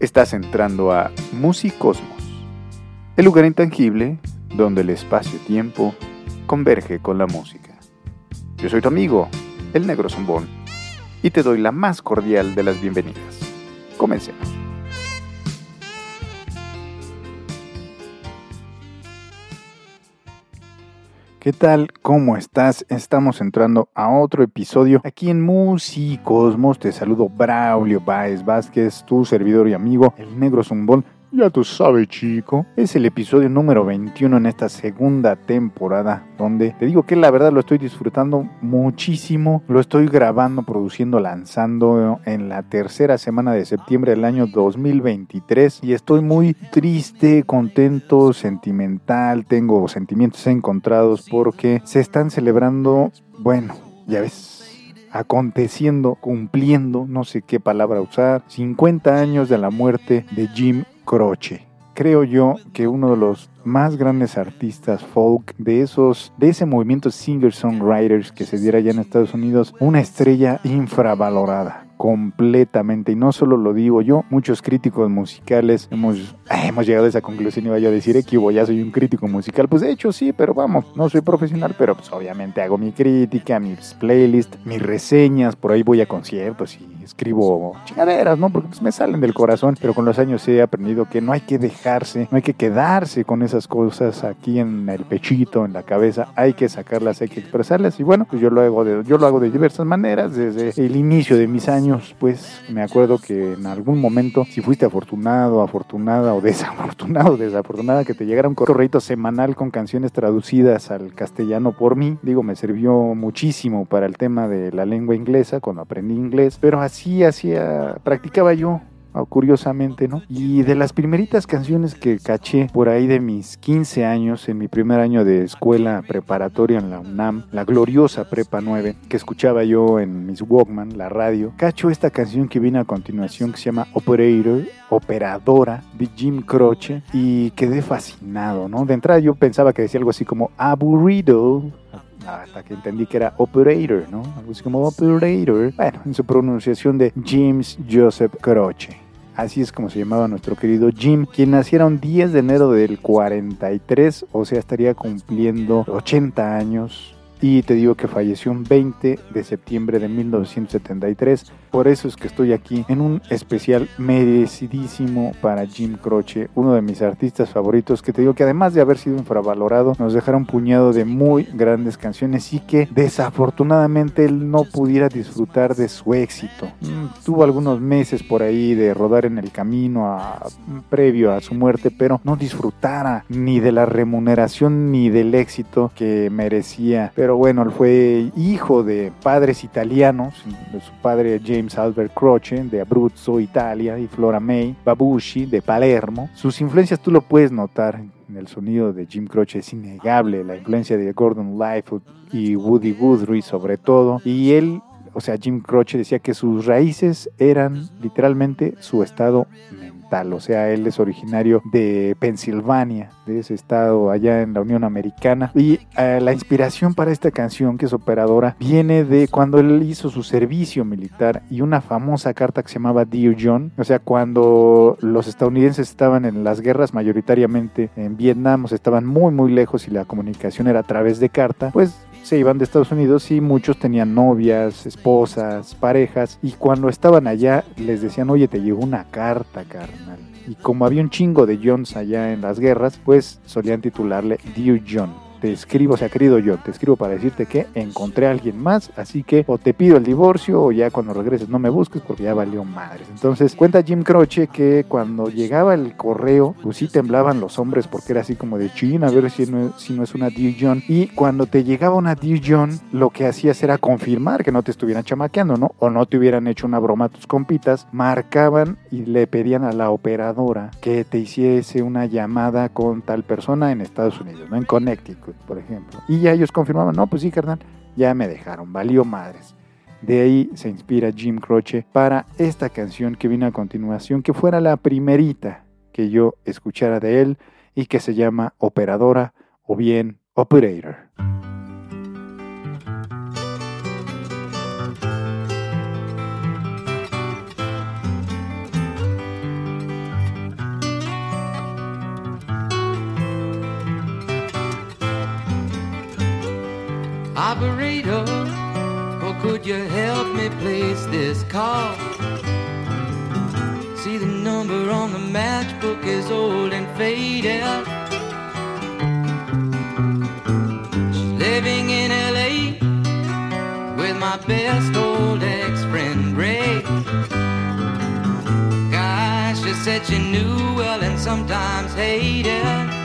Estás entrando a Musicosmos, el lugar intangible donde el espacio-tiempo converge con la música. Yo soy tu amigo, el negro zumbón, y te doy la más cordial de las bienvenidas. Comencemos. ¿Qué tal? ¿Cómo estás? Estamos entrando a otro episodio aquí en Musicosmos. Te saludo Braulio Baez Vázquez, tu servidor y amigo, el negro zumbón ya tú sabes, chico. Es el episodio número 21 en esta segunda temporada, donde te digo que la verdad lo estoy disfrutando muchísimo. Lo estoy grabando, produciendo, lanzando en la tercera semana de septiembre del año 2023. Y estoy muy triste, contento, sentimental. Tengo sentimientos encontrados porque se están celebrando, bueno, ya ves aconteciendo, cumpliendo, no sé qué palabra usar, 50 años de la muerte de Jim Croce. Creo yo que uno de los más grandes artistas folk de esos de ese movimiento singer songwriters que se diera ya en Estados Unidos, una estrella infravalorada completamente. Y no solo lo digo yo, muchos críticos musicales hemos, hemos llegado a esa conclusión. Iba yo a decir, equivo, ya soy un crítico musical. Pues de hecho sí, pero vamos, no soy profesional, pero pues obviamente hago mi crítica, mis playlists, mis reseñas, por ahí voy a conciertos y escribo chingaderas, ¿no? Porque pues, me salen del corazón, pero con los años he aprendido que no hay que dejarse, no hay que quedarse con esas cosas aquí en el pechito, en la cabeza, hay que sacarlas, hay que expresarlas y bueno, pues yo lo hago de, yo lo hago de diversas maneras, desde el inicio de mis años pues me acuerdo que en algún momento, si fuiste afortunado, afortunada o desafortunado, desafortunada, que te llegara un correo semanal con canciones traducidas al castellano por mí, digo, me sirvió muchísimo para el tema de la lengua inglesa cuando aprendí inglés, pero así hacía, practicaba yo curiosamente, ¿no? Y de las primeritas canciones que caché por ahí de mis 15 años, en mi primer año de escuela preparatoria en la UNAM, la gloriosa Prepa 9, que escuchaba yo en mis Walkman, la radio, cacho esta canción que viene a continuación que se llama Operator, Operadora, de Jim Croce, y quedé fascinado, ¿no? De entrada yo pensaba que decía algo así como aburrido, hasta que entendí que era operator, ¿no? Algo así como operator. Bueno, en su pronunciación de James Joseph Croce. Así es como se llamaba nuestro querido Jim, quien naciera un 10 de enero del 43, o sea, estaría cumpliendo 80 años y te digo que falleció un 20 de septiembre de 1973. Por eso es que estoy aquí en un especial merecidísimo para Jim Croce, uno de mis artistas favoritos, que te digo que además de haber sido infravalorado, nos dejara un puñado de muy grandes canciones y que desafortunadamente él no pudiera disfrutar de su éxito. Mm, tuvo algunos meses por ahí de rodar en el camino a, previo a su muerte, pero no disfrutara ni de la remuneración ni del éxito que merecía. Pero pero bueno, él fue hijo de padres italianos, de su padre James Albert Croce de Abruzzo, Italia, y Flora May Babushi de Palermo. Sus influencias tú lo puedes notar en el sonido de Jim Croce, es innegable, la influencia de Gordon Lightfoot y Woody Guthrie sobre todo, y él o sea, Jim Croce decía que sus raíces eran literalmente su estado mental o sea, él es originario de Pensilvania, de ese estado allá en la Unión Americana. Y eh, la inspiración para esta canción, que es operadora, viene de cuando él hizo su servicio militar y una famosa carta que se llamaba Dear John, o sea, cuando los estadounidenses estaban en las guerras mayoritariamente en Vietnam, o sea, estaban muy, muy lejos y la comunicación era a través de carta, pues se iban de Estados Unidos y muchos tenían novias, esposas, parejas y cuando estaban allá les decían, oye, te llegó una carta, carnal. Y como había un chingo de Johns allá en las guerras, pues solían titularle Dear John te escribo, o sea, querido yo, te escribo para decirte que encontré a alguien más, así que o te pido el divorcio o ya cuando regreses no me busques porque ya valió madres. Entonces cuenta Jim Croce que cuando llegaba el correo, pues sí temblaban los hombres porque era así como de chin, a ver si no, si no es una Dear. Y cuando te llegaba una Dear lo que hacías era confirmar que no te estuvieran chamaqueando, ¿no? O no te hubieran hecho una broma a tus compitas, marcaban y le pedían a la operadora que te hiciese una llamada con tal persona en Estados Unidos, ¿no? En Connecticut por ejemplo. Y ya ellos confirmaban, no, pues sí, carnal, ya me dejaron, valió madres. De ahí se inspira Jim Croce para esta canción que viene a continuación, que fuera la primerita que yo escuchara de él y que se llama Operadora o bien Operator. Operator, or could you help me place this call? See the number on the matchbook is old and faded. She's living in LA with my best old ex-friend Ray. Gosh, she said she knew well and sometimes hated.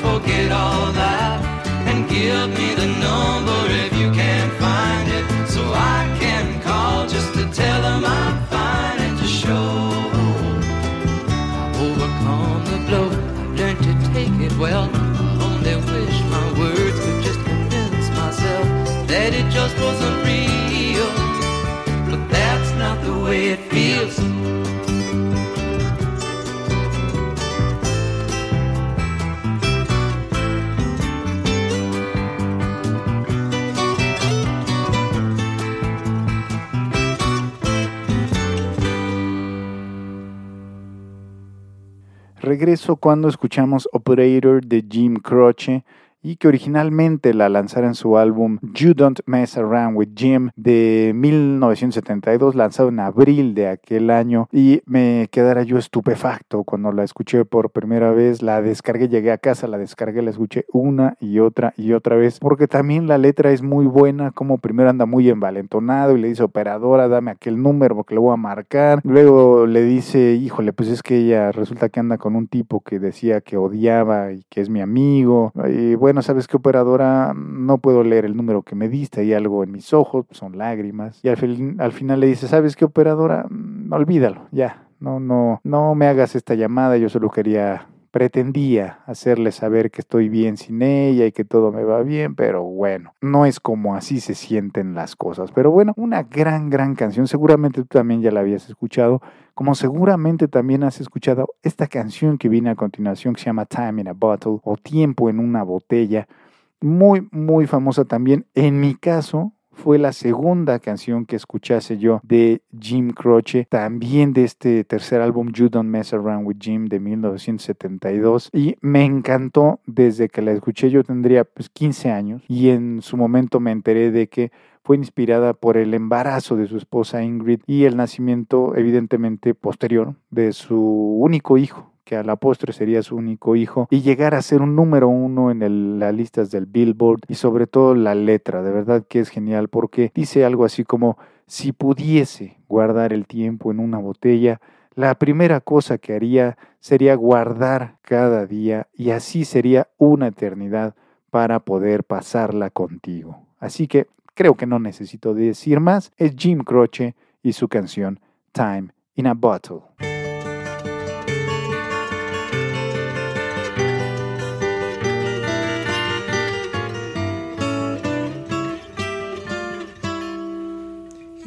Forget all that Regreso cuando escuchamos Operator de Jim Croce y que originalmente la lanzara en su álbum You Don't Mess Around with Jim de 1972, lanzado en abril de aquel año. Y me quedara yo estupefacto cuando la escuché por primera vez, la descargué, llegué a casa, la descargué, la escuché una y otra y otra vez, porque también la letra es muy buena, como primero anda muy envalentonado y le dice operadora, dame aquel número porque lo voy a marcar, luego le dice, híjole, pues es que ella resulta que anda con un tipo que decía que odiaba y que es mi amigo, y bueno, ¿sabes qué operadora? No puedo leer el número que me diste, hay algo en mis ojos, son lágrimas. Y al, al final le dice, ¿sabes qué operadora? Mm, Olvídalo, ya, no, no, no me hagas esta llamada, yo solo quería pretendía hacerle saber que estoy bien sin ella y que todo me va bien, pero bueno, no es como así se sienten las cosas. Pero bueno, una gran, gran canción, seguramente tú también ya la habías escuchado, como seguramente también has escuchado esta canción que viene a continuación que se llama Time in a Bottle o Tiempo en una botella, muy, muy famosa también. En mi caso, fue la segunda canción que escuchase yo de Jim Croce, también de este tercer álbum You Don't Mess Around with Jim de 1972 y me encantó desde que la escuché yo tendría pues 15 años y en su momento me enteré de que fue inspirada por el embarazo de su esposa Ingrid y el nacimiento evidentemente posterior de su único hijo que a la postre sería su único hijo, y llegar a ser un número uno en las listas del Billboard y sobre todo la letra, de verdad que es genial porque dice algo así como, si pudiese guardar el tiempo en una botella, la primera cosa que haría sería guardar cada día y así sería una eternidad para poder pasarla contigo. Así que creo que no necesito decir más, es Jim Croce y su canción Time in a Bottle.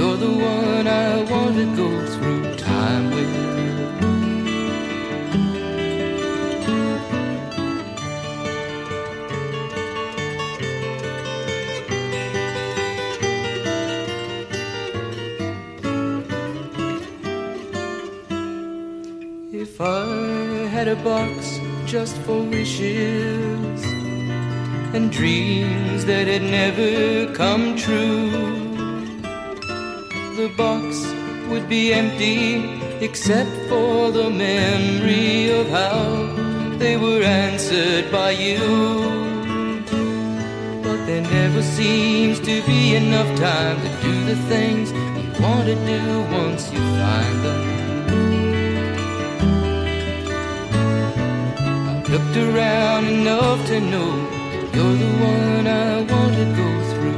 you're the one I want to go through time with. If I had a box just for wishes and dreams that had never come true, the box would be empty except for the memory of how they were answered by you. But there never seems to be enough time to do the things you want to do once you find them. I've looked around enough to know that you're the one I want to go through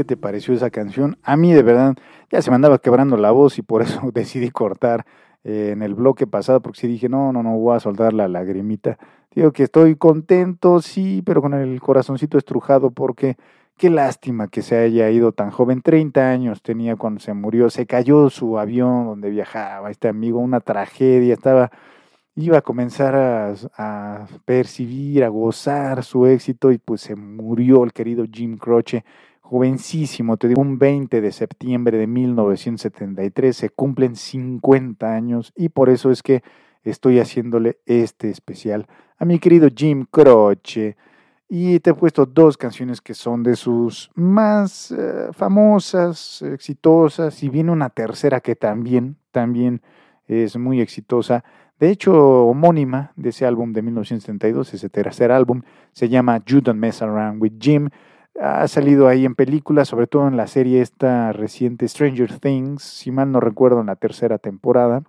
¿Qué te pareció esa canción? A mí de verdad ya se me andaba quebrando la voz y por eso decidí cortar eh, en el bloque pasado porque sí dije, no, no, no, voy a soltar la lagrimita. Digo que estoy contento, sí, pero con el corazoncito estrujado porque qué lástima que se haya ido tan joven. 30 años tenía cuando se murió, se cayó su avión donde viajaba este amigo, una tragedia, estaba iba a comenzar a, a, percibir, a gozar su éxito y pues se murió el querido Jim Croce, jovencísimo, te digo, un 20 de septiembre de 1973, se cumplen 50 años y por eso es que estoy haciéndole este especial a mi querido Jim Croce. Y te he puesto dos canciones que son de sus más eh, famosas, exitosas, y viene una tercera que también, también es muy exitosa. De hecho, homónima de ese álbum de 1972, ese tercer álbum, se llama You Don't Mess Around with Jim. Ha salido ahí en películas, sobre todo en la serie esta reciente Stranger Things, si mal no recuerdo, en la tercera temporada.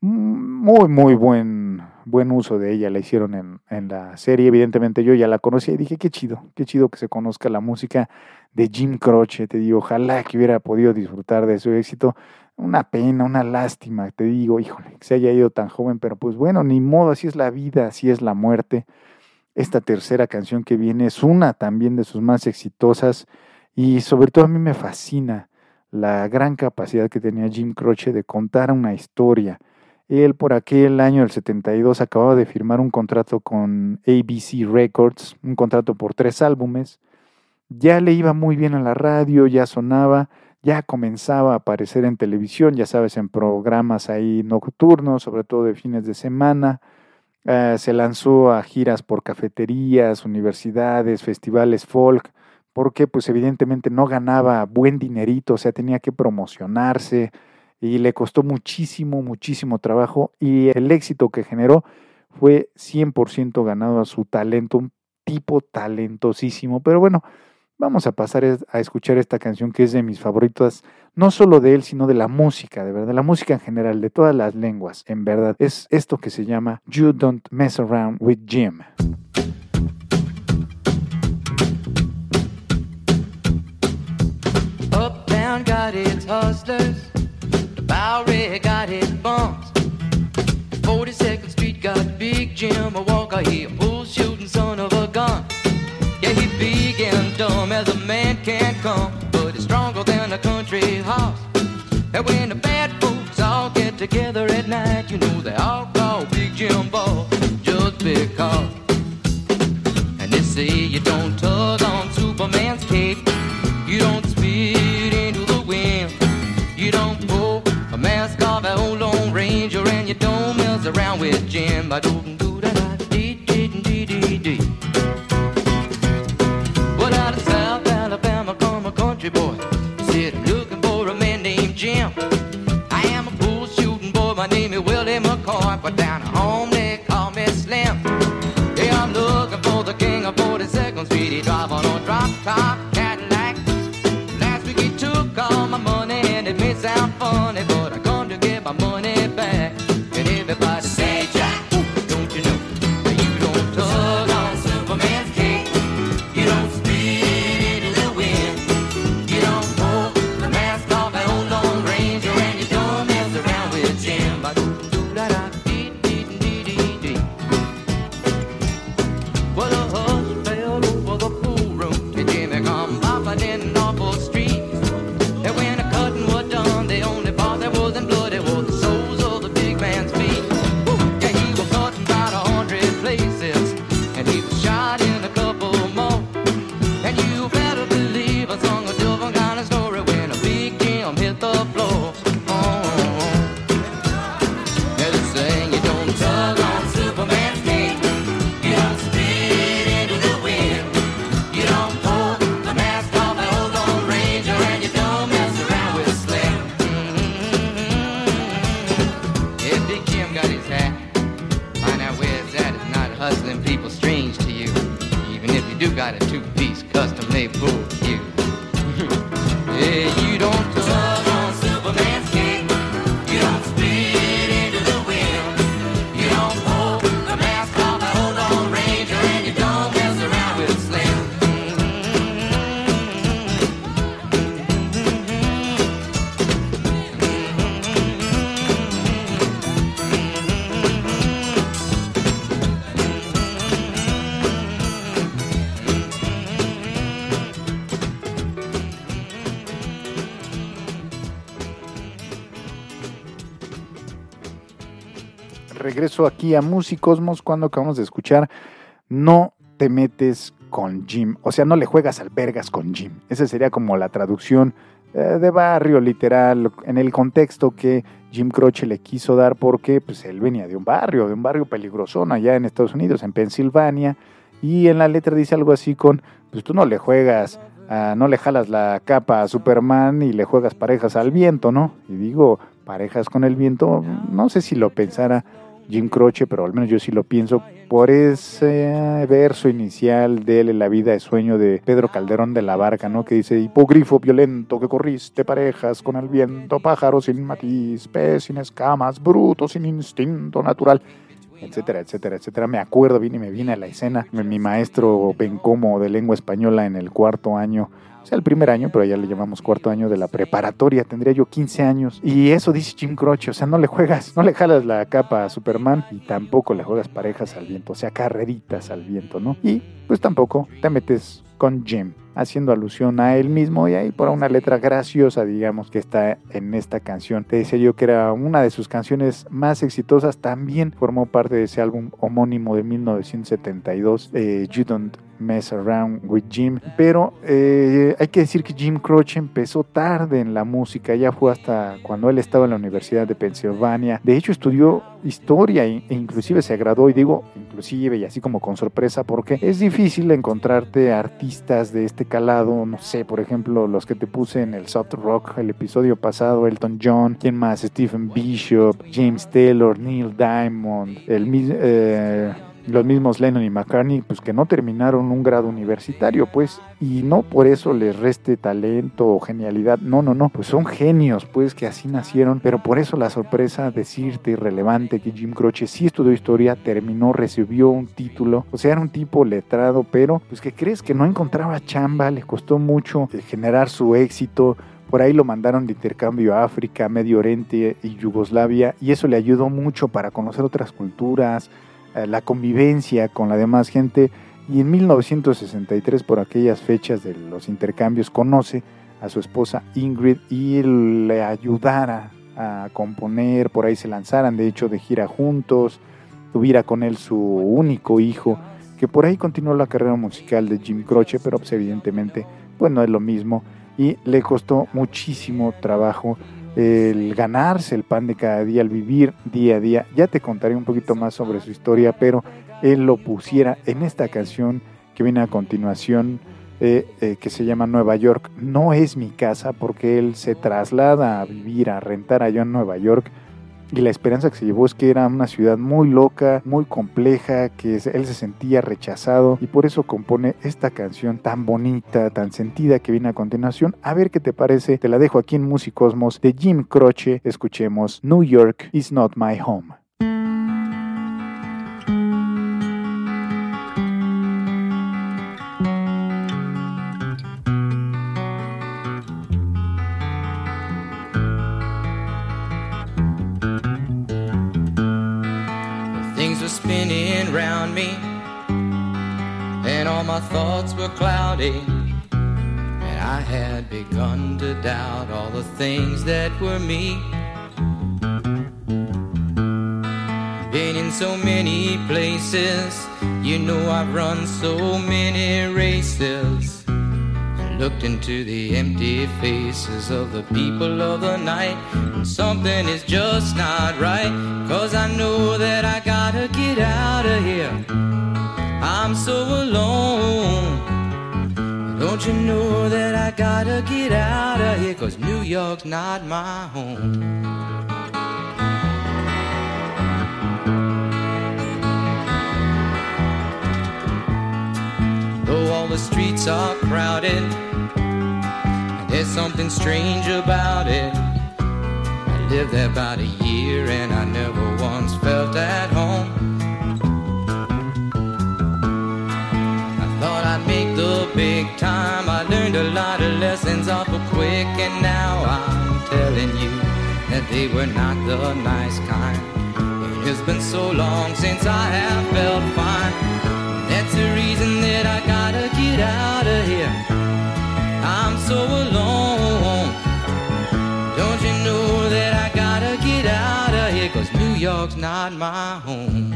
Muy, muy buen, buen uso de ella la hicieron en, en la serie. Evidentemente yo ya la conocía y dije, qué chido, qué chido que se conozca la música de Jim Croce. Te digo, ojalá que hubiera podido disfrutar de su éxito. Una pena, una lástima, te digo, híjole, que se haya ido tan joven, pero pues bueno, ni modo, así es la vida, así es la muerte. Esta tercera canción que viene es una también de sus más exitosas y sobre todo a mí me fascina la gran capacidad que tenía Jim Croce de contar una historia. Él por aquel año del 72 acababa de firmar un contrato con ABC Records, un contrato por tres álbumes. Ya le iba muy bien a la radio, ya sonaba, ya comenzaba a aparecer en televisión, ya sabes, en programas ahí nocturnos, sobre todo de fines de semana. Uh, se lanzó a giras por cafeterías, universidades, festivales folk, porque pues evidentemente no ganaba buen dinerito, o sea, tenía que promocionarse y le costó muchísimo, muchísimo trabajo y el éxito que generó fue 100% ganado a su talento, un tipo talentosísimo. Pero bueno, vamos a pasar a escuchar esta canción que es de mis favoritas, no solo de él, sino de la música, de verdad, la música en general, de todas las lenguas, en verdad. Es esto que se llama You Don't Mess Around with Jim. Uptown got its hustlers, the Bowery got its bums. 42nd Street got Big Jim, a walker, he a bull shooting son of a gun. Yeah, he big and dumb as a man can come, but he's stronger than a country horse. And when the bad folks all get together at night, you know they all call Big Jim Ball just because. And they say you don't tug on Superman's cape. You don't spit into the wind. You don't pull a mask off an old Lone Ranger. And you don't mess around with Jim. Ba doo Regreso aquí a Musicosmos cuando acabamos de escuchar No te metes con Jim. O sea, no le juegas al vergas con Jim. Esa sería como la traducción eh, de barrio, literal, en el contexto que Jim Croce le quiso dar porque pues, él venía de un barrio, de un barrio peligrosón allá en Estados Unidos, en Pensilvania. Y en la letra dice algo así con, pues tú no le juegas, no le jalas la capa a Superman y le juegas parejas al viento, ¿no? Y digo, parejas con el viento, no sé si lo pensara Jim Croce, pero al menos yo sí lo pienso por ese verso inicial de la vida de sueño de Pedro Calderón de la Barca, ¿no? Que dice, hipogrifo violento que corriste parejas con el viento, pájaro sin matiz, pez sin escamas, bruto sin instinto natural, etcétera, etcétera, etcétera. Me acuerdo bien y me viene a la escena mi maestro Bencomo de lengua española en el cuarto año o sea, el primer año, pero ya le llamamos cuarto año de la preparatoria, tendría yo 15 años. Y eso dice Jim Croce, o sea, no le juegas, no le jalas la capa a Superman y tampoco le juegas parejas al viento, o sea, carreritas al viento, ¿no? Y pues tampoco te metes con Jim, haciendo alusión a él mismo y ahí por una letra graciosa, digamos, que está en esta canción. Te decía yo que era una de sus canciones más exitosas, también formó parte de ese álbum homónimo de 1972, eh, You Don't Mess Around with Jim. Pero eh, hay que decir que Jim Croce empezó tarde en la música, ya fue hasta cuando él estaba en la Universidad de Pensilvania. De hecho, estudió historia e inclusive se agradó, y digo inclusive y así como con sorpresa, porque es difícil encontrarte artistas de este calado, no sé, por ejemplo, los que te puse en el soft rock el episodio pasado, Elton John, ¿quién más? Stephen Bishop, James Taylor, Neil Diamond, el mismo... Eh, los mismos Lennon y McCartney, pues que no terminaron un grado universitario, pues, y no por eso les reste talento o genialidad, no, no, no, pues son genios, pues, que así nacieron, pero por eso la sorpresa decirte irrelevante que Jim Croce sí estudió historia, terminó, recibió un título, o sea, era un tipo letrado, pero, pues, que crees que no encontraba chamba, le costó mucho generar su éxito, por ahí lo mandaron de intercambio a África, Medio Oriente y Yugoslavia, y eso le ayudó mucho para conocer otras culturas, eh, la convivencia con la demás gente. Y en 1963 por aquellas fechas de los intercambios conoce a su esposa Ingrid y le ayudara a componer, por ahí se lanzaran de hecho de gira juntos, tuviera con él su único hijo, que por ahí continuó la carrera musical de Jim Croce, pero pues evidentemente pues no es lo mismo. Y le costó muchísimo trabajo el ganarse el pan de cada día, el vivir día a día. Ya te contaré un poquito más sobre su historia, pero él lo pusiera en esta canción que viene a continuación, eh, eh, que se llama Nueva York. No es mi casa porque él se traslada a vivir, a rentar allá en Nueva York y la esperanza que se llevó es que era una ciudad muy loca, muy compleja, que él se sentía rechazado y por eso compone esta canción tan bonita, tan sentida que viene a continuación. A ver qué te parece, te la dejo aquí en Musicosmos de Jim Croce. Escuchemos New York is not my home. Spinning round me, and all my thoughts were cloudy. And I had begun to doubt all the things that were me. Been in so many places, you know I've run so many races. Looked into the empty faces of the people of the night. And something is just not right, cause I know that I gotta get out of here. I'm so alone. Don't you know that I gotta get out of here? Cause New York's not my home. Though all the streets are crowded, there's something strange about it. I lived there about a year and I never once felt at home. I thought I'd make the big time. I learned a lot of lessons awful quick, and now I'm telling you that they were not the nice kind. It has been so long since I have felt fine. That's the reason that I gotta get out of here. So alone. Don't you know that I gotta get out of here? Cause New York's not my home.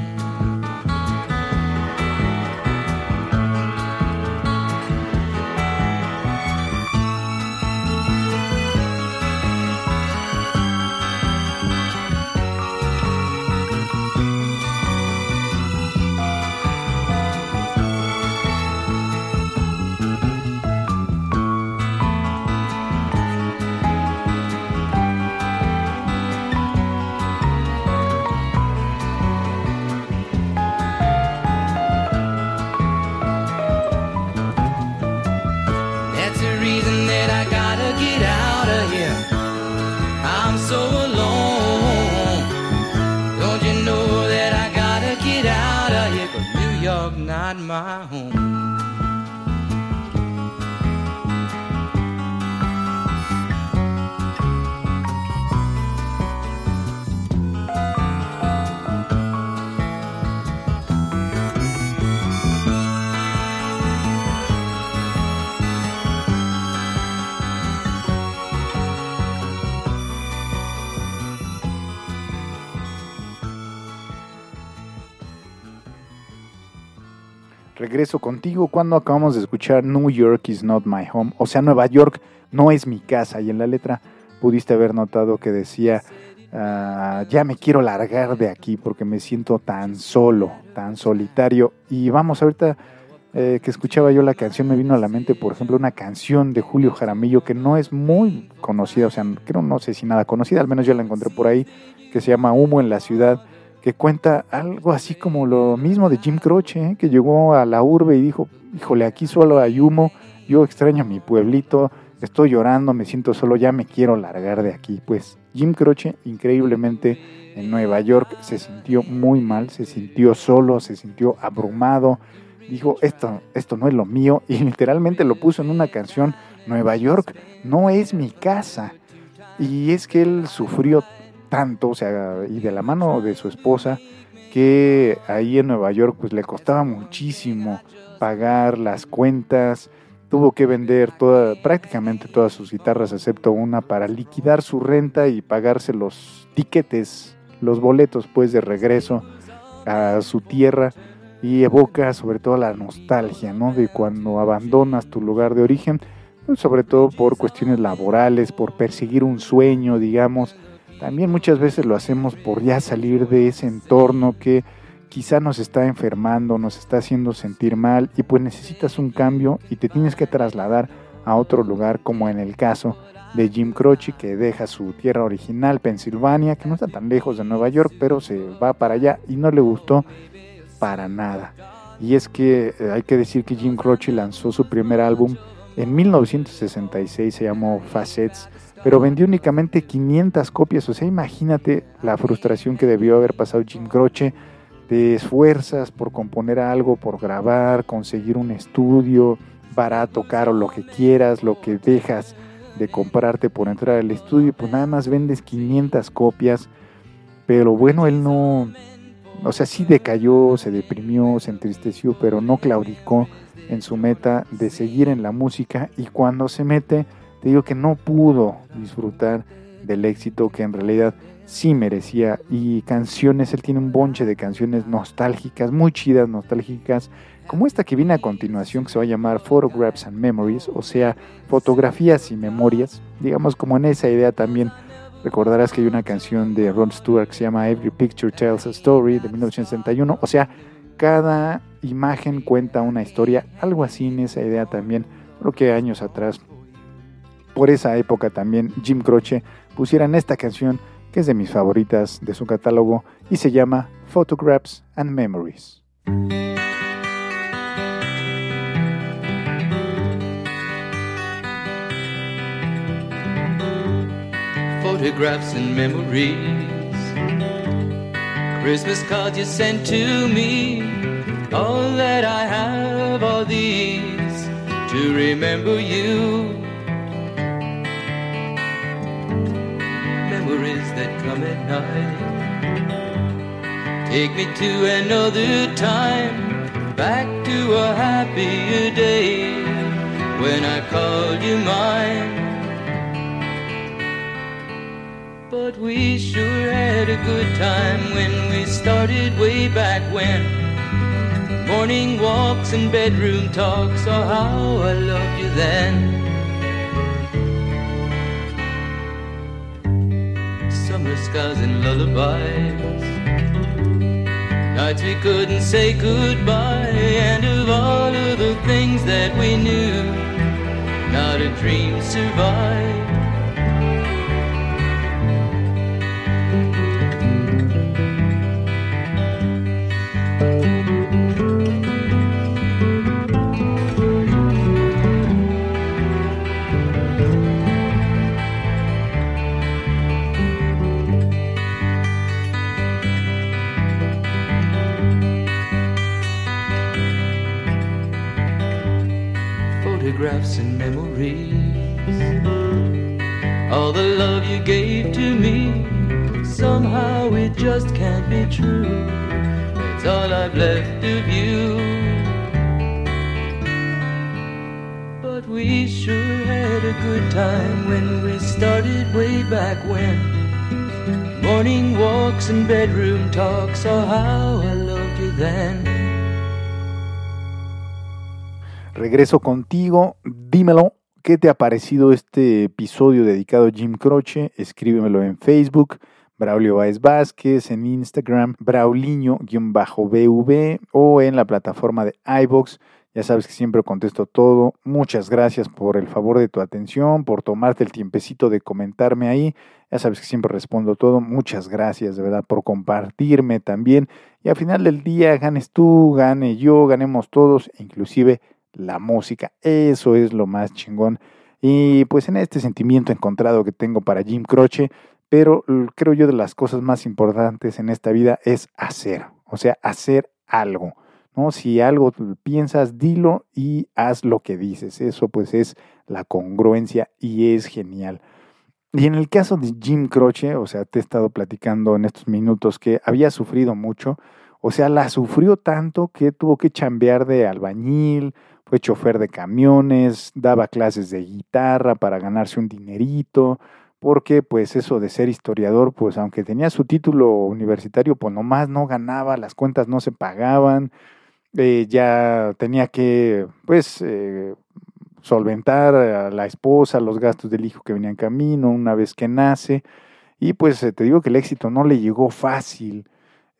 Regreso contigo cuando acabamos de escuchar New York is not my home, o sea, Nueva York no es mi casa. Y en la letra pudiste haber notado que decía, ah, ya me quiero largar de aquí porque me siento tan solo, tan solitario. Y vamos, ahorita eh, que escuchaba yo la canción me vino a la mente, por ejemplo, una canción de Julio Jaramillo que no es muy conocida, o sea, creo no sé si nada conocida, al menos yo la encontré por ahí, que se llama Humo en la ciudad que cuenta algo así como lo mismo de Jim Croce, ¿eh? que llegó a la urbe y dijo, híjole, aquí solo hay humo, yo extraño mi pueblito, estoy llorando, me siento solo, ya me quiero largar de aquí. Pues Jim Croce, increíblemente, en Nueva York se sintió muy mal, se sintió solo, se sintió abrumado, dijo, esto, esto no es lo mío, y literalmente lo puso en una canción, Nueva York no es mi casa. Y es que él sufrió tanto, o sea, y de la mano de su esposa, que ahí en Nueva York pues le costaba muchísimo pagar las cuentas, tuvo que vender toda, prácticamente todas sus guitarras excepto una para liquidar su renta y pagarse los tiquetes, los boletos pues de regreso a su tierra y evoca sobre todo la nostalgia, ¿no? De cuando abandonas tu lugar de origen, pues, sobre todo por cuestiones laborales, por perseguir un sueño, digamos, también muchas veces lo hacemos por ya salir de ese entorno que quizá nos está enfermando, nos está haciendo sentir mal y pues necesitas un cambio y te tienes que trasladar a otro lugar como en el caso de Jim Croce que deja su tierra original, Pensilvania, que no está tan lejos de Nueva York, pero se va para allá y no le gustó para nada. Y es que eh, hay que decir que Jim Croce lanzó su primer álbum en 1966, se llamó Facets, pero vendió únicamente 500 copias. O sea, imagínate la frustración que debió haber pasado Jim Croce. Te esfuerzas por componer algo, por grabar, conseguir un estudio barato, caro, lo que quieras, lo que dejas de comprarte por entrar al estudio, pues nada más vendes 500 copias. Pero bueno, él no, o sea, sí decayó, se deprimió, se entristeció, pero no claudicó en su meta de seguir en la música y cuando se mete te digo que no pudo disfrutar del éxito que en realidad sí merecía. Y canciones, él tiene un bonche de canciones nostálgicas, muy chidas, nostálgicas, como esta que viene a continuación, que se va a llamar Photographs and Memories, o sea, fotografías y memorias. Digamos, como en esa idea también recordarás que hay una canción de Ron Stewart que se llama Every Picture Tells a Story de 1961, o sea, cada imagen cuenta una historia, algo así en esa idea también, creo que años atrás por esa época también Jim Croce pusieran esta canción que es de mis favoritas de su catálogo y se llama Photographs and Memories. Photographs and memories. Christmas cards you sent to me. All that I have are these to remember you. Memories that come at night. Take me to another time, back to a happier day when I called you mine. But we sure had a good time when we started way back when. Morning walks and bedroom talks, oh how I loved you then. Summer skies and lullabies. Nights we couldn't say goodbye, and of all of the things that we knew, not a dream survived. Memories. All the love you gave to me, somehow it just can't be true. It's all I've left of you. But we sure had a good time when we started way back when. Morning walks and bedroom talks, oh how I loved you then. Regreso contigo, dímelo, ¿qué te ha parecido este episodio dedicado a Jim Croce? Escríbemelo en Facebook, Braulio Baez Vázquez, en Instagram, Brauliño-BV o en la plataforma de iVox. Ya sabes que siempre contesto todo. Muchas gracias por el favor de tu atención, por tomarte el tiempecito de comentarme ahí. Ya sabes que siempre respondo todo. Muchas gracias, de verdad, por compartirme también. Y al final del día, ganes tú, gane yo, ganemos todos, inclusive la música. Eso es lo más chingón. Y pues en este sentimiento encontrado que tengo para Jim Croce, pero creo yo de las cosas más importantes en esta vida es hacer, o sea, hacer algo. ¿no? Si algo piensas, dilo y haz lo que dices. Eso pues es la congruencia y es genial. Y en el caso de Jim Croce, o sea, te he estado platicando en estos minutos que había sufrido mucho, o sea, la sufrió tanto que tuvo que chambear de albañil, fue chofer de camiones, daba clases de guitarra para ganarse un dinerito, porque pues eso de ser historiador, pues aunque tenía su título universitario, pues nomás no ganaba, las cuentas no se pagaban, eh, ya tenía que pues eh, solventar a la esposa, los gastos del hijo que venía en camino una vez que nace, y pues te digo que el éxito no le llegó fácil.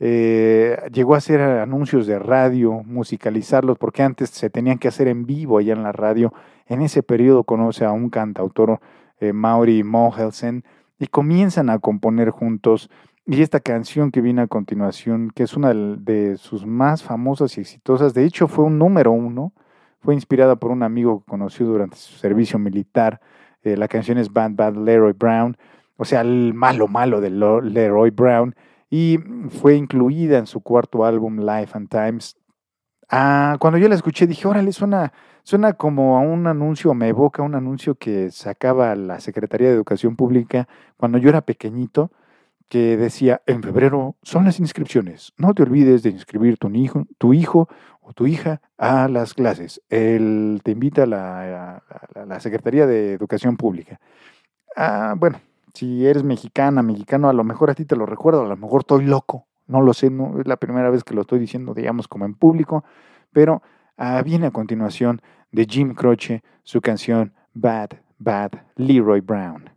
Eh, llegó a hacer anuncios de radio, musicalizarlos, porque antes se tenían que hacer en vivo allá en la radio. En ese periodo conoce a un cantautor, eh, Mauri Mohelsen, y comienzan a componer juntos. Y esta canción que viene a continuación, que es una de sus más famosas y exitosas, de hecho fue un número uno, fue inspirada por un amigo que conoció durante su servicio militar. Eh, la canción es Bad Bad Leroy Brown, o sea, el malo malo de Leroy Brown y fue incluida en su cuarto álbum Life and Times. Ah, cuando yo la escuché dije, órale, suena, suena como a un anuncio, me evoca un anuncio que sacaba la Secretaría de Educación Pública cuando yo era pequeñito, que decía, en febrero son las inscripciones, no te olvides de inscribir tu hijo, tu hijo o tu hija a las clases. Él te invita a la, a la Secretaría de Educación Pública. Ah, bueno, si eres mexicana, mexicano, a lo mejor a ti te lo recuerdo, a lo mejor estoy loco, no lo sé, no es la primera vez que lo estoy diciendo, digamos, como en público, pero ah, viene a continuación de Jim Croce su canción Bad, Bad Leroy Brown.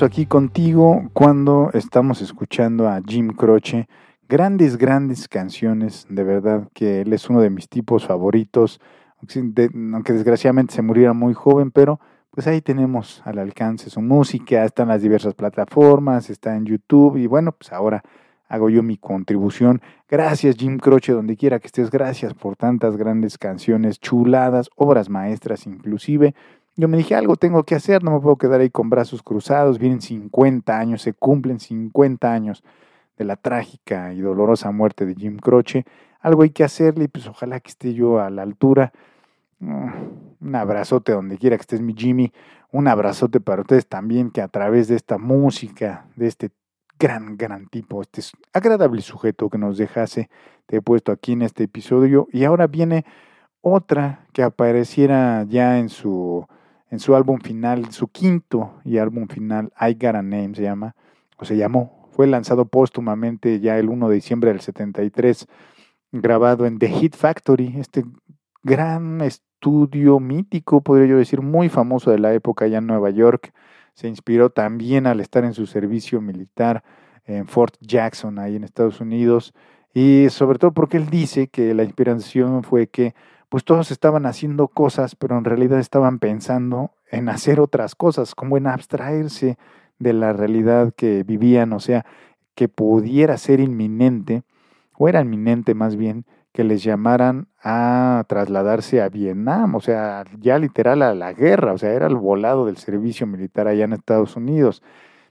Aquí contigo cuando estamos escuchando a Jim Croce. Grandes, grandes canciones, de verdad que él es uno de mis tipos favoritos, aunque desgraciadamente se muriera muy joven, pero pues ahí tenemos al alcance su música, está en las diversas plataformas, está en YouTube y bueno, pues ahora hago yo mi contribución. Gracias Jim Croce, donde quiera que estés, gracias por tantas grandes canciones, chuladas, obras maestras inclusive. Yo me dije, algo tengo que hacer, no me puedo quedar ahí con brazos cruzados, vienen 50 años, se cumplen 50 años de la trágica y dolorosa muerte de Jim Croce. Algo hay que hacerle y pues ojalá que esté yo a la altura. Mm, un abrazote donde quiera que estés mi Jimmy. Un abrazote para ustedes también que a través de esta música, de este gran, gran tipo, este agradable sujeto que nos dejase, te he puesto aquí en este episodio. Y ahora viene otra que apareciera ya en su en su álbum final, su quinto y álbum final, I Got a Name se llama, o se llamó, fue lanzado póstumamente ya el 1 de diciembre del 73, grabado en The Hit Factory, este gran estudio mítico, podría yo decir, muy famoso de la época ya en Nueva York. Se inspiró también al estar en su servicio militar en Fort Jackson, ahí en Estados Unidos, y sobre todo porque él dice que la inspiración fue que pues todos estaban haciendo cosas, pero en realidad estaban pensando en hacer otras cosas, como en abstraerse de la realidad que vivían, o sea, que pudiera ser inminente, o era inminente más bien, que les llamaran a trasladarse a Vietnam, o sea, ya literal a la guerra, o sea, era el volado del servicio militar allá en Estados Unidos.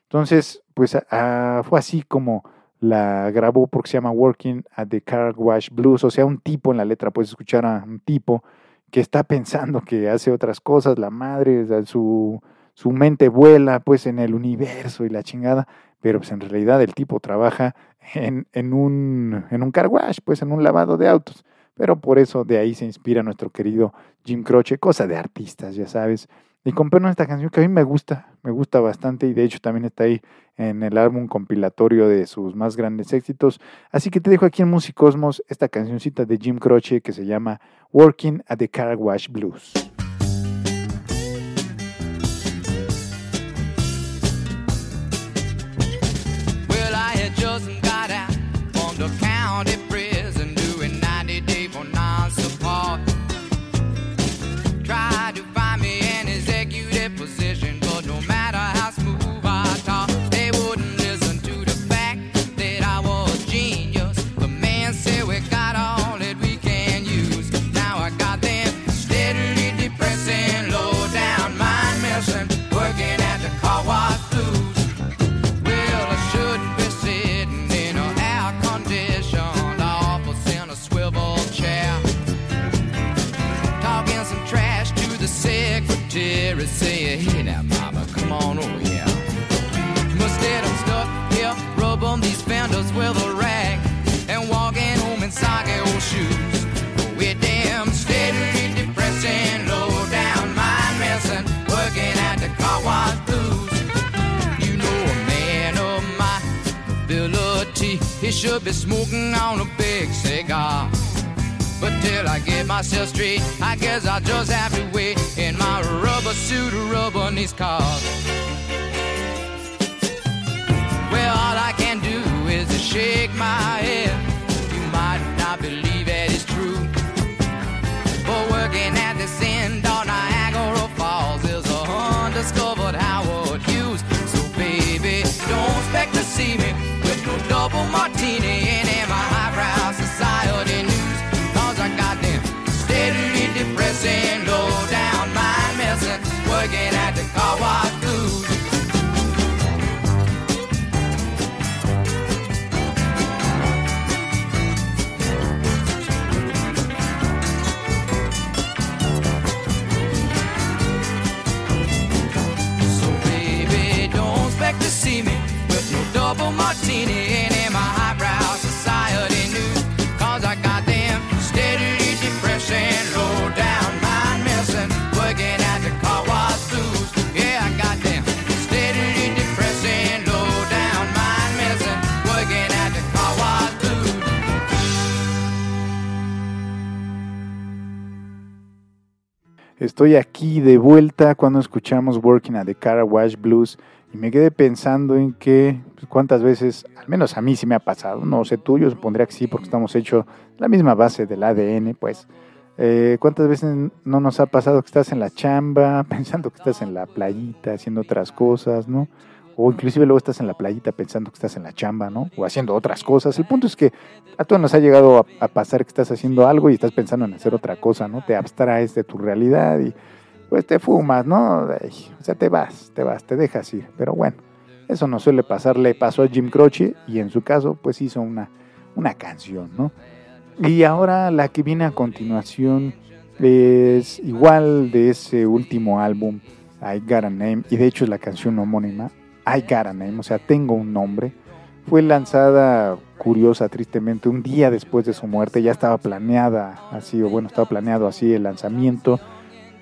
Entonces, pues ah, fue así como la grabó porque se llama Working at the Car Wash Blues, o sea, un tipo en la letra, puedes escuchar a un tipo que está pensando que hace otras cosas, la madre, su, su mente vuela pues en el universo y la chingada, pero pues en realidad el tipo trabaja en, en, un, en un car wash, pues en un lavado de autos, pero por eso de ahí se inspira nuestro querido Jim Croce, cosa de artistas, ya sabes. Y compré esta canción que a mí me gusta, me gusta bastante y de hecho también está ahí en el álbum compilatorio de sus más grandes éxitos. Así que te dejo aquí en Musicosmos esta cancioncita de Jim Croce que se llama Working at the Car Wash Blues. Myself straight, I guess I'll just have to wait in my rubber suit, rubber these cars. Estoy aquí de vuelta cuando escuchamos Working at the Car Wash Blues y me quedé pensando en que pues, cuántas veces, al menos a mí sí me ha pasado, no sé tú, yo supondría que sí porque estamos hechos la misma base del ADN, pues. Eh, ¿Cuántas veces no nos ha pasado que estás en la chamba, pensando que estás en la playita, haciendo otras cosas, ¿no? O inclusive luego estás en la playita pensando que estás en la chamba, ¿no? O haciendo otras cosas. El punto es que a todos nos ha llegado a, pasar que estás haciendo algo y estás pensando en hacer otra cosa, ¿no? Te abstraes de tu realidad y pues te fumas, ¿no? O sea, te vas, te vas, te dejas ir. Pero bueno, eso no suele pasar. Le pasó a Jim Croce y en su caso, pues hizo una, una canción, ¿no? Y ahora la que viene a continuación es igual de ese último álbum, I Got a Name, y de hecho es la canción homónima, I Got a o sea, tengo un nombre. Fue lanzada, curiosa, tristemente, un día después de su muerte, ya estaba planeada así, o bueno, estaba planeado así el lanzamiento.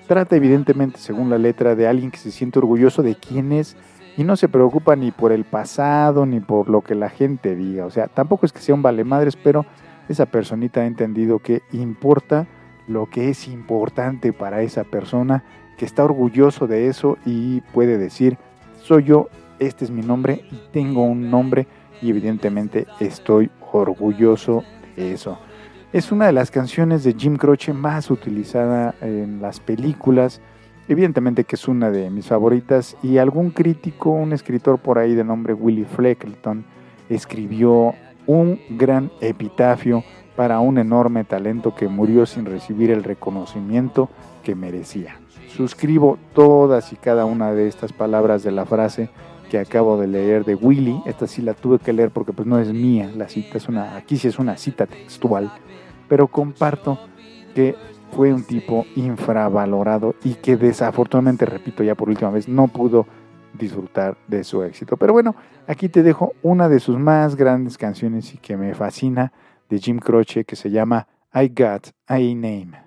Trata evidentemente, según la letra, de alguien que se siente orgulloso de quién es y no se preocupa ni por el pasado ni por lo que la gente diga. O sea, tampoco es que sea un vale madres, pero esa personita ha entendido que importa lo que es importante para esa persona, que está orgulloso de eso y puede decir, soy yo, este es mi nombre y tengo un nombre y evidentemente estoy orgulloso de eso. Es una de las canciones de Jim Croce más utilizada en las películas, evidentemente que es una de mis favoritas y algún crítico, un escritor por ahí de nombre Willie Fleckleton, escribió un gran epitafio para un enorme talento que murió sin recibir el reconocimiento que merecía. Suscribo todas y cada una de estas palabras de la frase que acabo de leer de Willy. Esta sí la tuve que leer porque pues no es mía la cita, es una, aquí sí es una cita textual, pero comparto que fue un tipo infravalorado y que desafortunadamente, repito ya por última vez, no pudo disfrutar de su éxito. Pero bueno, aquí te dejo una de sus más grandes canciones y que me fascina de Jim Croce que se llama I Got a Name.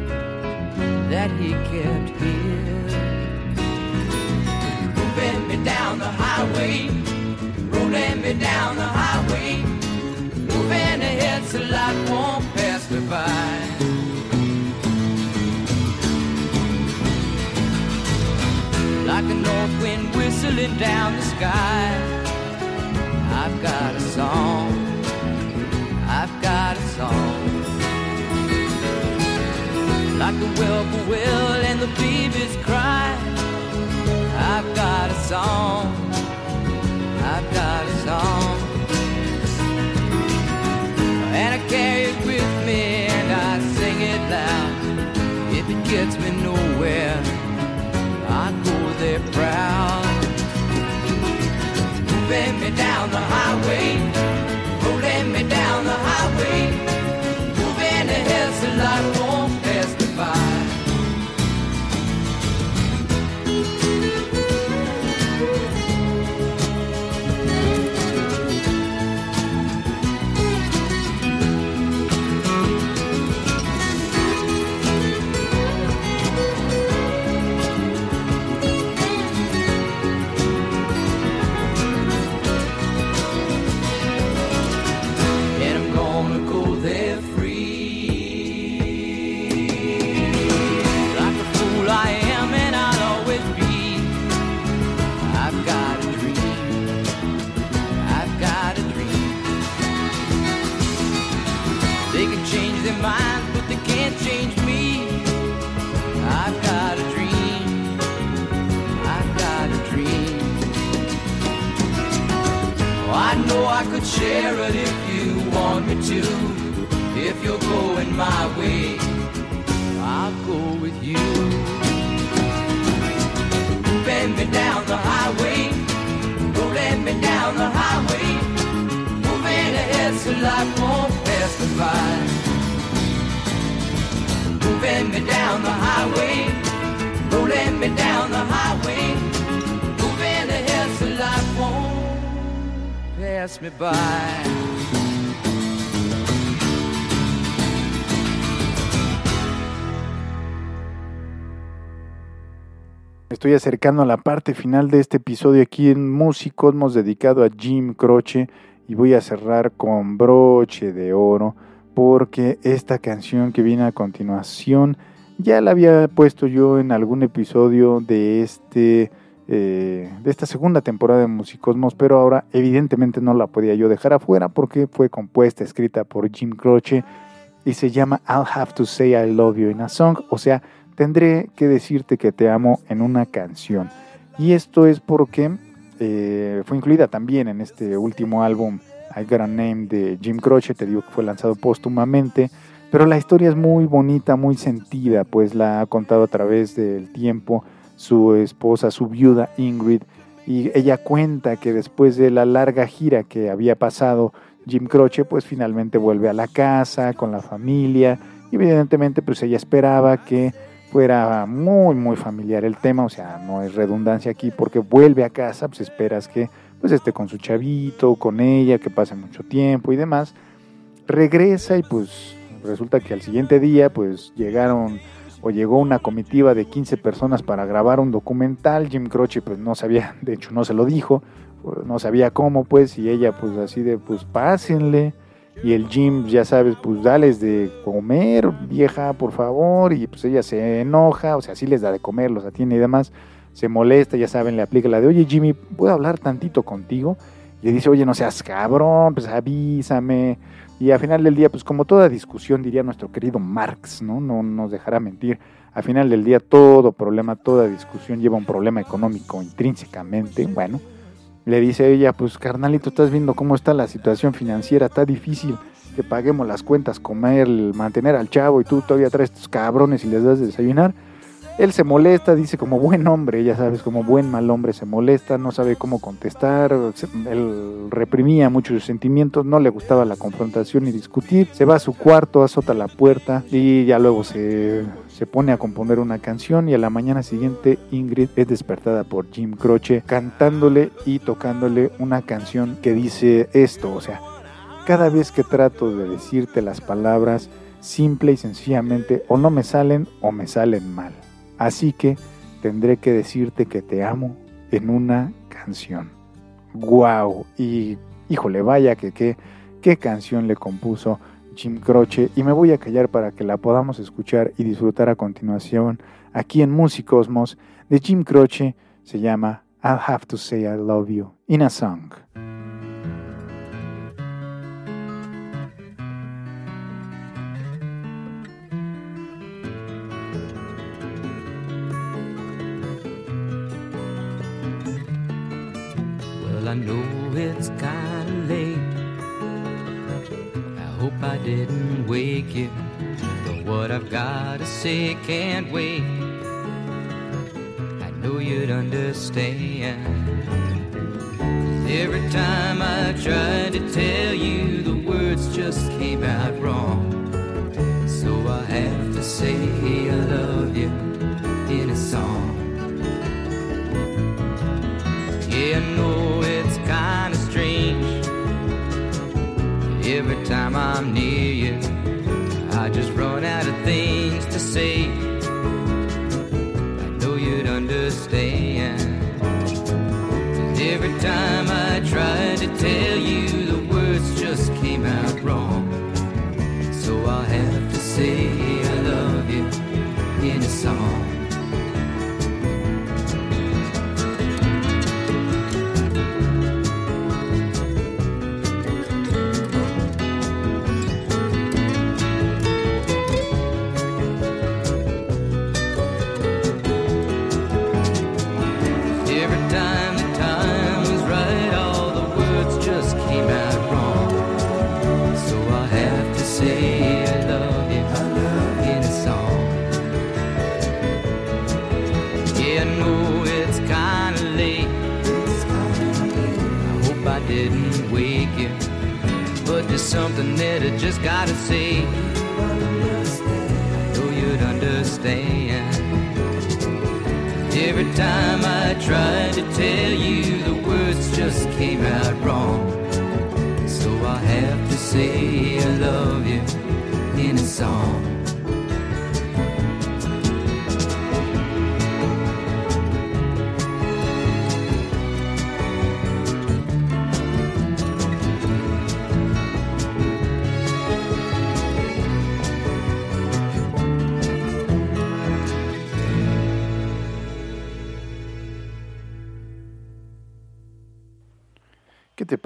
that he kept here. Moving me down the highway, rolling me down the highway, moving ahead so life won't pass me by. Like a north wind whistling down the sky, I've got a song. I've got a song like the whippoorwill and the babies cry. I've got a song, I've got a song, and I carry it with me and I sing it loud. If it gets me nowhere, I go there proud. Moving me down the highway, rolling me down the highway, moving ahead so life I could share it if you want me to. If you're going my way, I'll go with you. Bend me down the highway, rolling me down the highway, moving ahead so life won't pass me by. Moving me down the highway, rolling me down the highway, moving ahead so life won't me. Estoy acercando a la parte final de este episodio aquí en Músicos, hemos dedicado a Jim Croce y voy a cerrar con broche de oro porque esta canción que viene a continuación ya la había puesto yo en algún episodio de este eh, de esta segunda temporada de Musicosmos, pero ahora evidentemente no la podía yo dejar afuera porque fue compuesta, escrita por Jim Croce y se llama I'll Have to Say I Love You in a Song, o sea, tendré que decirte que te amo en una canción. Y esto es porque eh, fue incluida también en este último álbum I Got a Name de Jim Croce, te digo que fue lanzado póstumamente, pero la historia es muy bonita, muy sentida, pues la ha contado a través del tiempo su esposa, su viuda Ingrid, y ella cuenta que después de la larga gira que había pasado Jim Croce, pues finalmente vuelve a la casa con la familia, y evidentemente pues ella esperaba que fuera muy muy familiar el tema, o sea, no es redundancia aquí porque vuelve a casa, pues esperas que pues esté con su chavito, con ella, que pase mucho tiempo y demás. Regresa y pues resulta que al siguiente día pues llegaron o llegó una comitiva de 15 personas para grabar un documental. Jim Croce pues no sabía, de hecho no se lo dijo, no sabía cómo pues y ella pues así de pues pásenle. Y el Jim, ya sabes, pues dales de comer, vieja, por favor. Y pues ella se enoja, o sea, sí les da de comer, los atiende y demás. Se molesta, ya saben, le aplica la de, oye Jimmy, ¿puedo hablar tantito contigo? Le dice, oye, no seas cabrón, pues avísame. Y al final del día, pues como toda discusión, diría nuestro querido Marx, ¿no? No nos dejará mentir. Al final del día, todo problema, toda discusión lleva un problema económico intrínsecamente. Bueno, le dice ella, pues carnalito, estás viendo cómo está la situación financiera, está difícil que paguemos las cuentas, comer, mantener al chavo y tú todavía traes tus cabrones y les das de desayunar. Él se molesta, dice como buen hombre, ya sabes, como buen mal hombre se molesta, no sabe cómo contestar, él reprimía mucho sus sentimientos, no le gustaba la confrontación y discutir, se va a su cuarto, azota la puerta y ya luego se, se pone a componer una canción y a la mañana siguiente Ingrid es despertada por Jim Croce cantándole y tocándole una canción que dice esto, o sea, cada vez que trato de decirte las palabras, simple y sencillamente o no me salen o me salen mal. Así que tendré que decirte que te amo en una canción. ¡Wow! Y híjole, vaya que qué, qué canción le compuso Jim Croce. Y me voy a callar para que la podamos escuchar y disfrutar a continuación aquí en Musicosmos de Jim Croce. Se llama I'll Have to Say I Love You in a Song. I know it's kinda late. I hope I didn't wake you. But what I've gotta say can't wait. I know you'd understand. Every time I tried to tell you, the words just came out wrong. So I have to say I love you in a song. Yeah, I know kinda strange. Every time I'm near you, I just run out of things to say. I know you'd understand. every time I tried to tell you,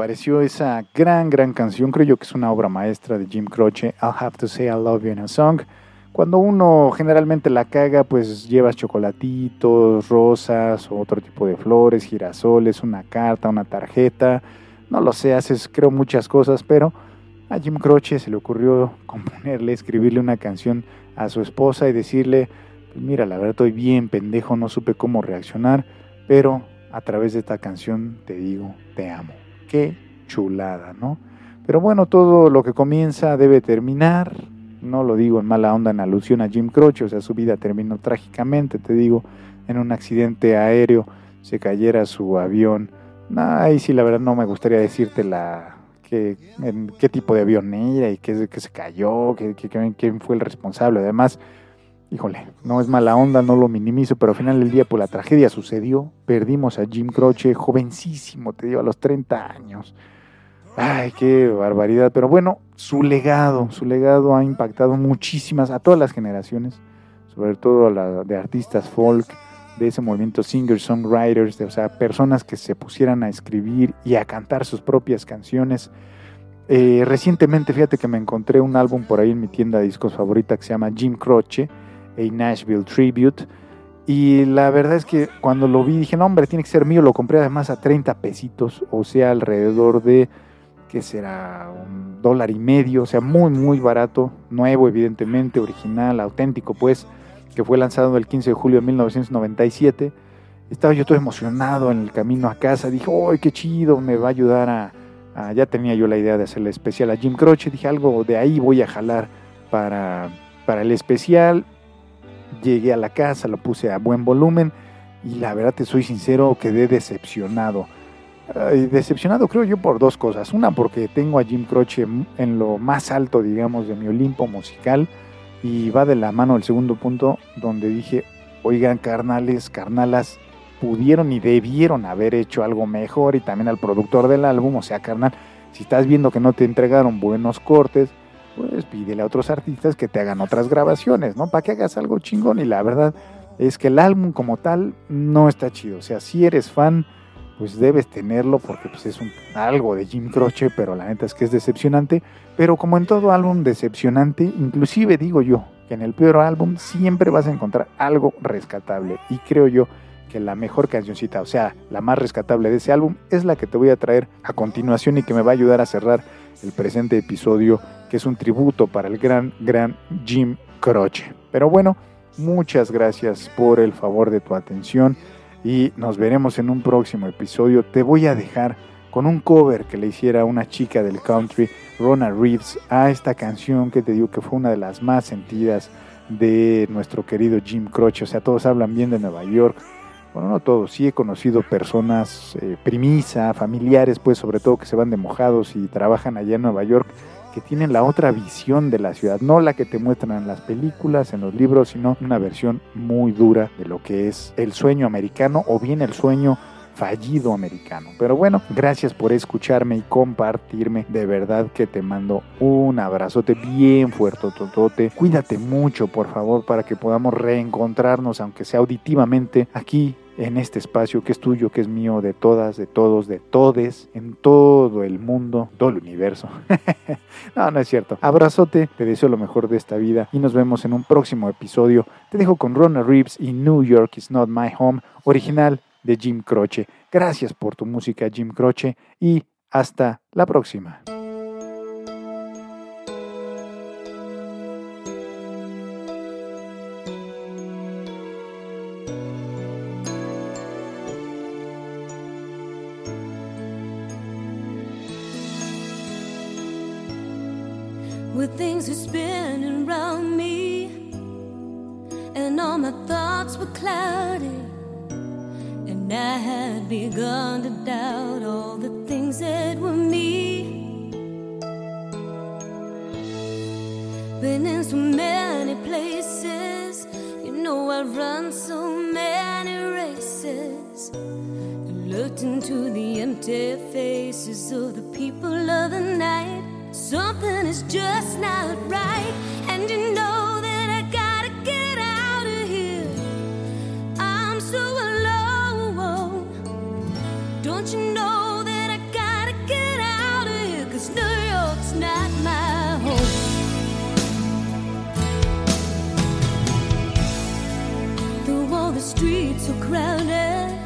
pareció esa gran, gran canción? Creo yo que es una obra maestra de Jim Croce, I'll Have to Say I Love You in a Song. Cuando uno generalmente la caga, pues llevas chocolatitos, rosas, otro tipo de flores, girasoles, una carta, una tarjeta. No lo sé, haces creo muchas cosas, pero a Jim Croce se le ocurrió componerle, escribirle una canción a su esposa y decirle, pues mira, la verdad estoy bien pendejo, no supe cómo reaccionar, pero a través de esta canción te digo, te amo. Qué chulada, ¿no? Pero bueno, todo lo que comienza debe terminar. No lo digo en mala onda en alusión a Jim Croce, o sea, su vida terminó trágicamente, te digo, en un accidente aéreo, se cayera su avión. Ahí sí, la verdad no me gustaría decirte la, qué, tipo de avión era y qué, se cayó, quién fue el responsable. Además, híjole, no es mala onda, no lo minimizo, pero al final del día, pues la tragedia sucedió. Perdimos a Jim Croce, jovencísimo, te digo, a los 30 años. Ay, qué barbaridad. Pero bueno, su legado, su legado ha impactado muchísimas, a todas las generaciones, sobre todo a la de artistas folk, de ese movimiento singer-songwriters, o sea, personas que se pusieran a escribir y a cantar sus propias canciones. Eh, recientemente, fíjate que me encontré un álbum por ahí en mi tienda de discos favorita que se llama Jim Croce, a Nashville Tribute. Y la verdad es que cuando lo vi dije, no hombre, tiene que ser mío. Lo compré además a 30 pesitos, o sea, alrededor de, ¿qué será? Un dólar y medio, o sea, muy, muy barato. Nuevo, evidentemente, original, auténtico, pues, que fue lanzado el 15 de julio de 1997. Estaba yo todo emocionado en el camino a casa. Dije, ¡ay, qué chido! Me va a ayudar a, Ya tenía yo la idea de hacerle especial a Jim Croce. Dije, algo de ahí voy a jalar para, para el especial llegué a la casa, lo puse a buen volumen y la verdad te soy sincero, quedé decepcionado. Decepcionado creo yo por dos cosas. Una porque tengo a Jim Croce en lo más alto, digamos, de mi Olimpo musical y va de la mano el segundo punto donde dije, oigan carnales, carnalas, pudieron y debieron haber hecho algo mejor y también al productor del álbum, o sea, carnal, si estás viendo que no te entregaron buenos cortes, pues pídele a otros artistas que te hagan otras grabaciones, ¿no? Para que hagas algo chingón. Y la verdad es que el álbum como tal no está chido. O sea, si eres fan, pues debes tenerlo porque pues, es un, algo de Jim Croce, pero la neta es que es decepcionante. Pero como en todo álbum decepcionante, inclusive digo yo que en el peor álbum siempre vas a encontrar algo rescatable. Y creo yo que la mejor cancioncita, o sea, la más rescatable de ese álbum, es la que te voy a traer a continuación y que me va a ayudar a cerrar el presente episodio, que es un tributo para el gran, gran Jim Croce. Pero bueno, muchas gracias por el favor de tu atención y nos veremos en un próximo episodio. Te voy a dejar con un cover que le hiciera una chica del country, Rona Reeves, a esta canción que te digo que fue una de las más sentidas de nuestro querido Jim Croce. O sea, todos hablan bien de Nueva York. Bueno, no todos, sí he conocido personas, eh, primisa, familiares, pues sobre todo que se van de mojados y trabajan allá en Nueva York, que tienen la otra visión de la ciudad, no la que te muestran en las películas, en los libros, sino una versión muy dura de lo que es el sueño americano o bien el sueño fallido americano. Pero bueno, gracias por escucharme y compartirme. De verdad que te mando un abrazote bien fuerte, totote. Cuídate mucho, por favor, para que podamos reencontrarnos, aunque sea auditivamente, aquí en este espacio que es tuyo, que es mío, de todas, de todos, de todes, en todo el mundo, todo el universo. no, no es cierto. Abrazote, te deseo lo mejor de esta vida y nos vemos en un próximo episodio. Te dejo con Rona Reeves y New York is not my home, original de Jim Croce. Gracias por tu música, Jim Croce, y hasta la próxima. And I had begun to doubt all the things that were me. Been in so many places, you know I've run so many races. Looked into the empty faces of the people of the night. Something is just not right, and you know streets are crowded,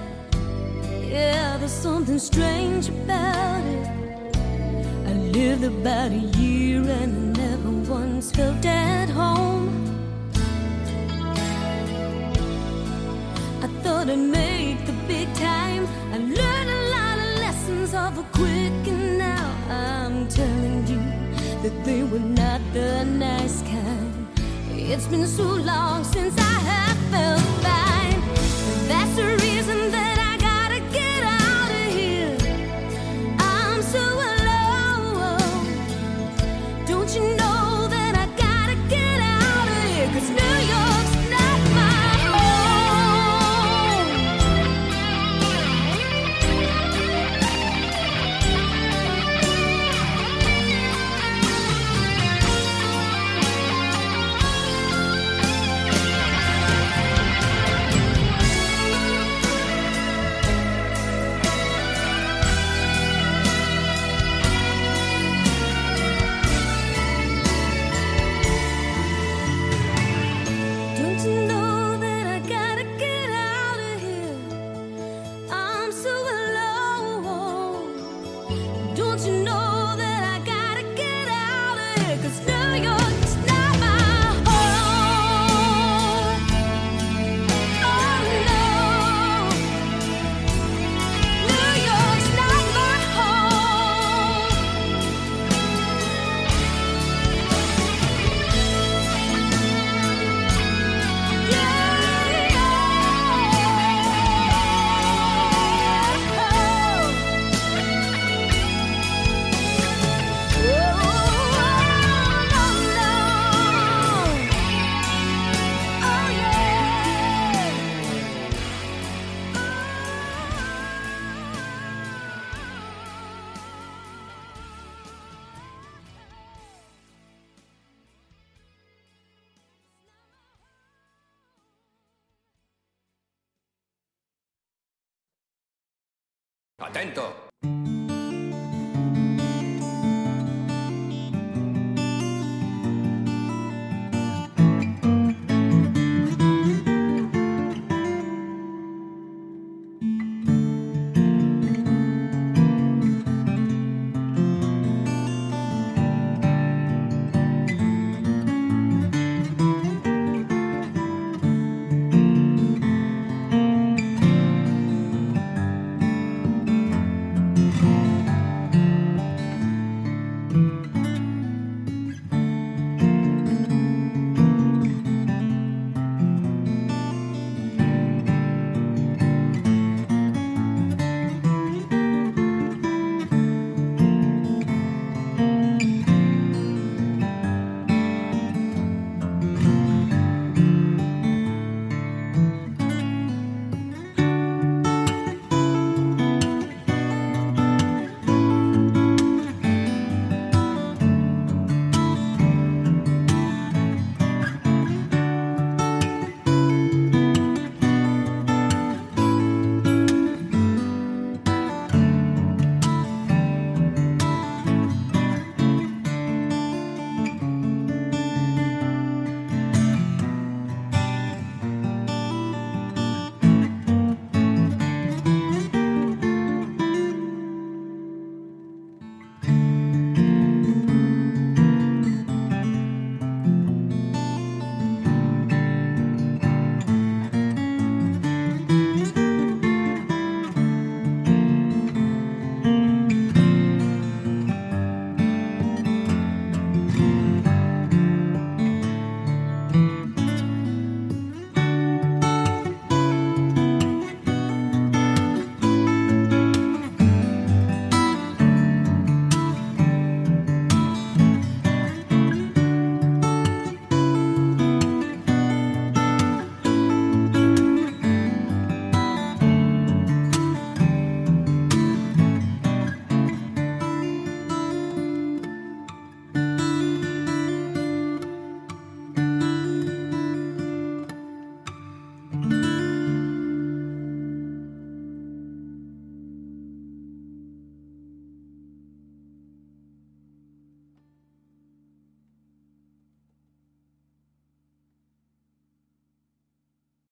yeah, there's something strange about it. I lived about a year and never once felt at home. I thought I'd make the big time. I learned a lot of lessons of a quick, and now I'm telling you that they were not the nice kind. It's been so long since I have felt fine. That's the reason